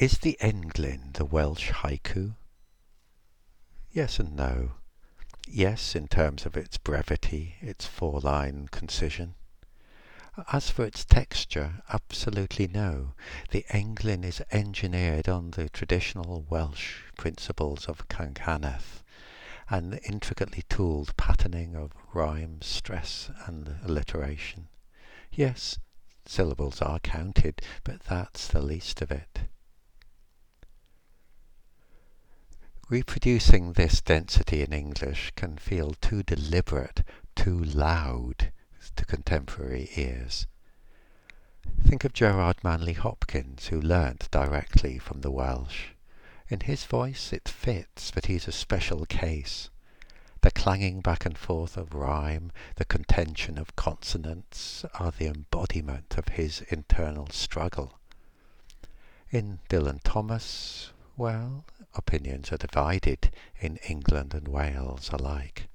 Is the Englyn the Welsh haiku? Yes and no. Yes, in terms of its brevity, its four-line concision. As for its texture, absolutely no. The Englyn is engineered on the traditional Welsh principles of cynghanedd and the intricately tooled patterning of rhyme, stress and alliteration. Yes, syllables are counted, but that's the least of it. Reproducing this density in English can feel too deliberate, too loud to contemporary ears. Think of Gerard Manley Hopkins, who learnt directly from the Welsh. In his voice it fits, but he's a special case. The clanging back and forth of rhyme, the contention of consonants are the embodiment of his internal struggle. In Dylan Thomas, well, opinions are divided in England and Wales alike.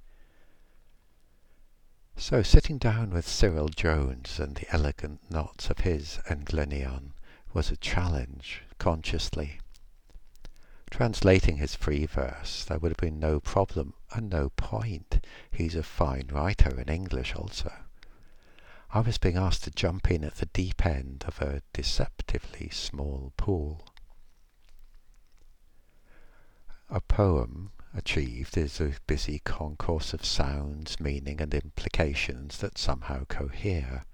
So sitting down with Cyril Jones and the elegant knots of his Englynion was a challenge, consciously. Translating his free verse, there would have been no problem and no point. He's a fine writer in English also. I was being asked to jump in at the deep end of a deceptively small pool. A poem achieved is a busy concourse of sounds, meaning, and implications that somehow cohere.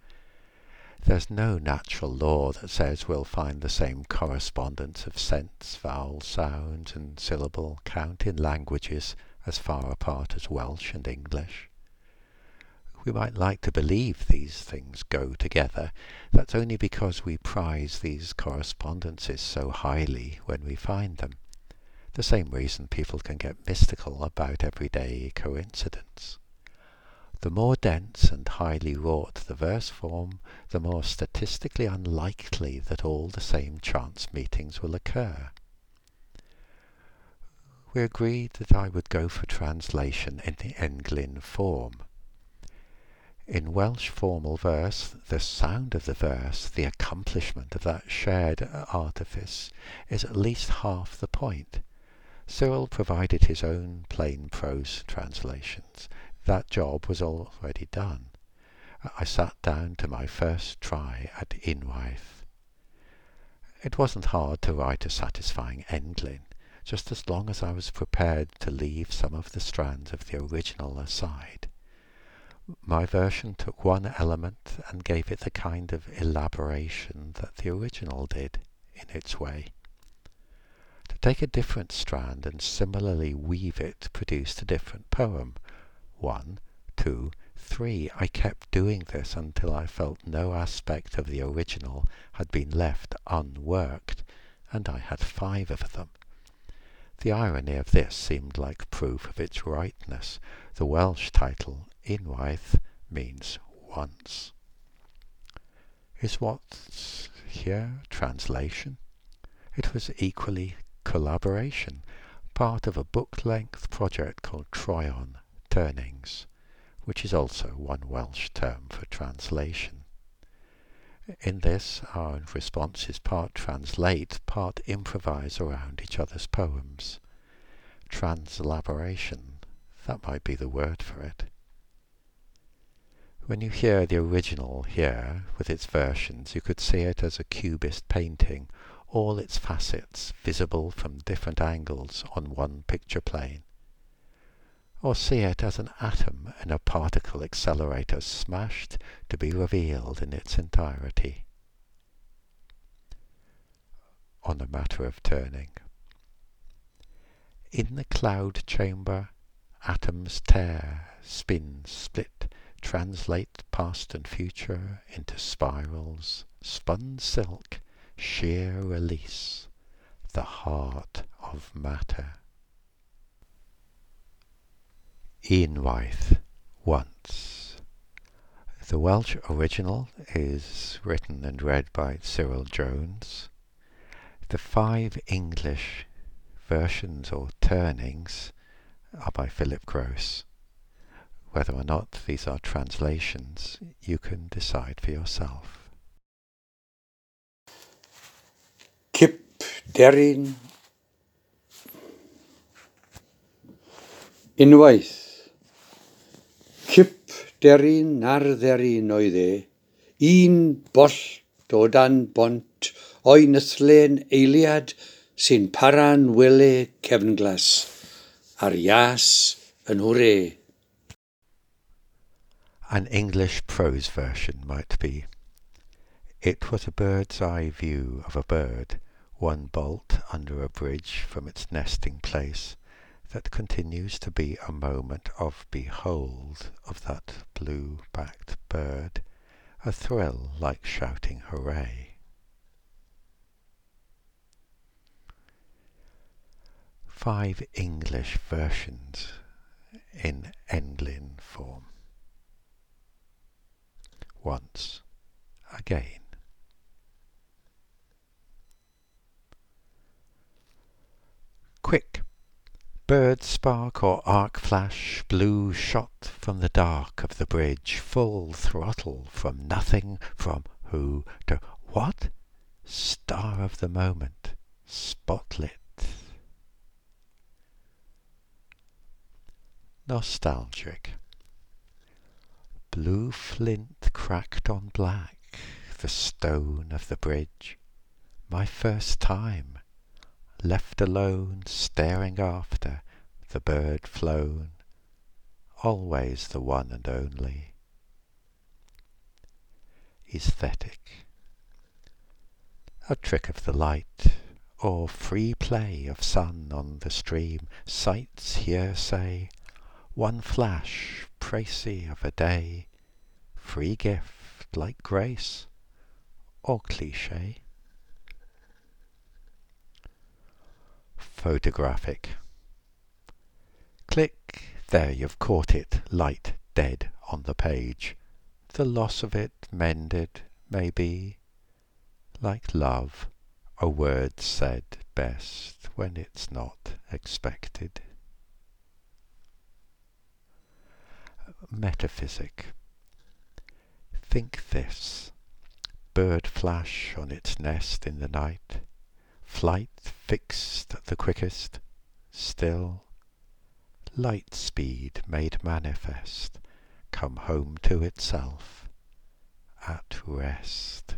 There's no natural law that says we'll find the same correspondence of sense, vowel, sound, and syllable count in languages as far apart as Welsh and English. We might like to believe these things go together. That's only because we prize these correspondences so highly when we find them the same reason people can get mystical about everyday coincidence. The more dense and highly wrought the verse form, the more statistically unlikely that all the same chance meetings will occur. We agreed that I would go for translation in the Englyn form. In Welsh formal verse, the sound of the verse, the accomplishment of that shared artifice, is at least half the point. Cyril provided his own plain prose translations. That job was already done. I sat down to my first try at Unwaith. It wasn't hard to write a satisfying Englyn, just as long as I was prepared to leave some of the strands of the original aside. My version took one element and gave it the kind of elaboration that the original did, in its way. Take a different strand and similarly weave it Produce a different poem. One, two, three. I kept doing this until I felt no aspect of the original had been left unworked, and I had five of them. The irony of this seemed like proof of its rightness. The Welsh title, Unwaith, means once. Is what's here translation? It was equally collaboration, part of a book-length project called Troion Turnings, which is also one Welsh term for translation. In this, our response is part translate, part improvise around each other's poems. Translaboration, that might be the word for it. When you hear the original here, with its versions, you could see it as a cubist painting all its facets visible from different angles on one picture plane. Or see it as an atom in a particle accelerator smashed to be revealed in its entirety. On the matter of turning. In the cloud chamber, atoms tear, spin, split, translate past and future into spirals, spun silk, sheer release, the heart of matter. Unwaith, once. The Welsh original is written and read by Cyril Jones. The five English versions or turnings are by Philip Gross. Whether or not these are translations, you can decide for yourself. Deryn. Unwaith, cip deryn ar dderyn oedd e, un boll o dan bont o'i nythlen eiliad sy'n para'n wele cefnglas, a'r ias yn hwre. An English prose version might be, It was a bird's eye view of a bird one bolt under a bridge from its nesting place, that continues to be a moment of behold of that blue-backed bird, a thrill like shouting hooray. Five English versions in Englyn form. Once, again. Quick! Bird spark or arc flash, blue shot from the dark of the bridge, full throttle from nothing, from who to what? Star of the moment, spotlit. Nostalgic. Blue flint cracked on black, the stone of the bridge, my first time left alone, staring after the bird flown, always the one and only. Aesthetic. A trick of the light, or free play of sun on the stream, sights hearsay, one flash, précis of a day, free gift like grace, or cliché. Photographic. Click, there you've caught it, light dead on the page. The loss of it mended, maybe, like love, a word said best when it's not expected. Metaphysic. Think this, bird flash on its nest in the night, Flight fixed the quickest, still, Light speed made manifest, Come home to itself, at rest.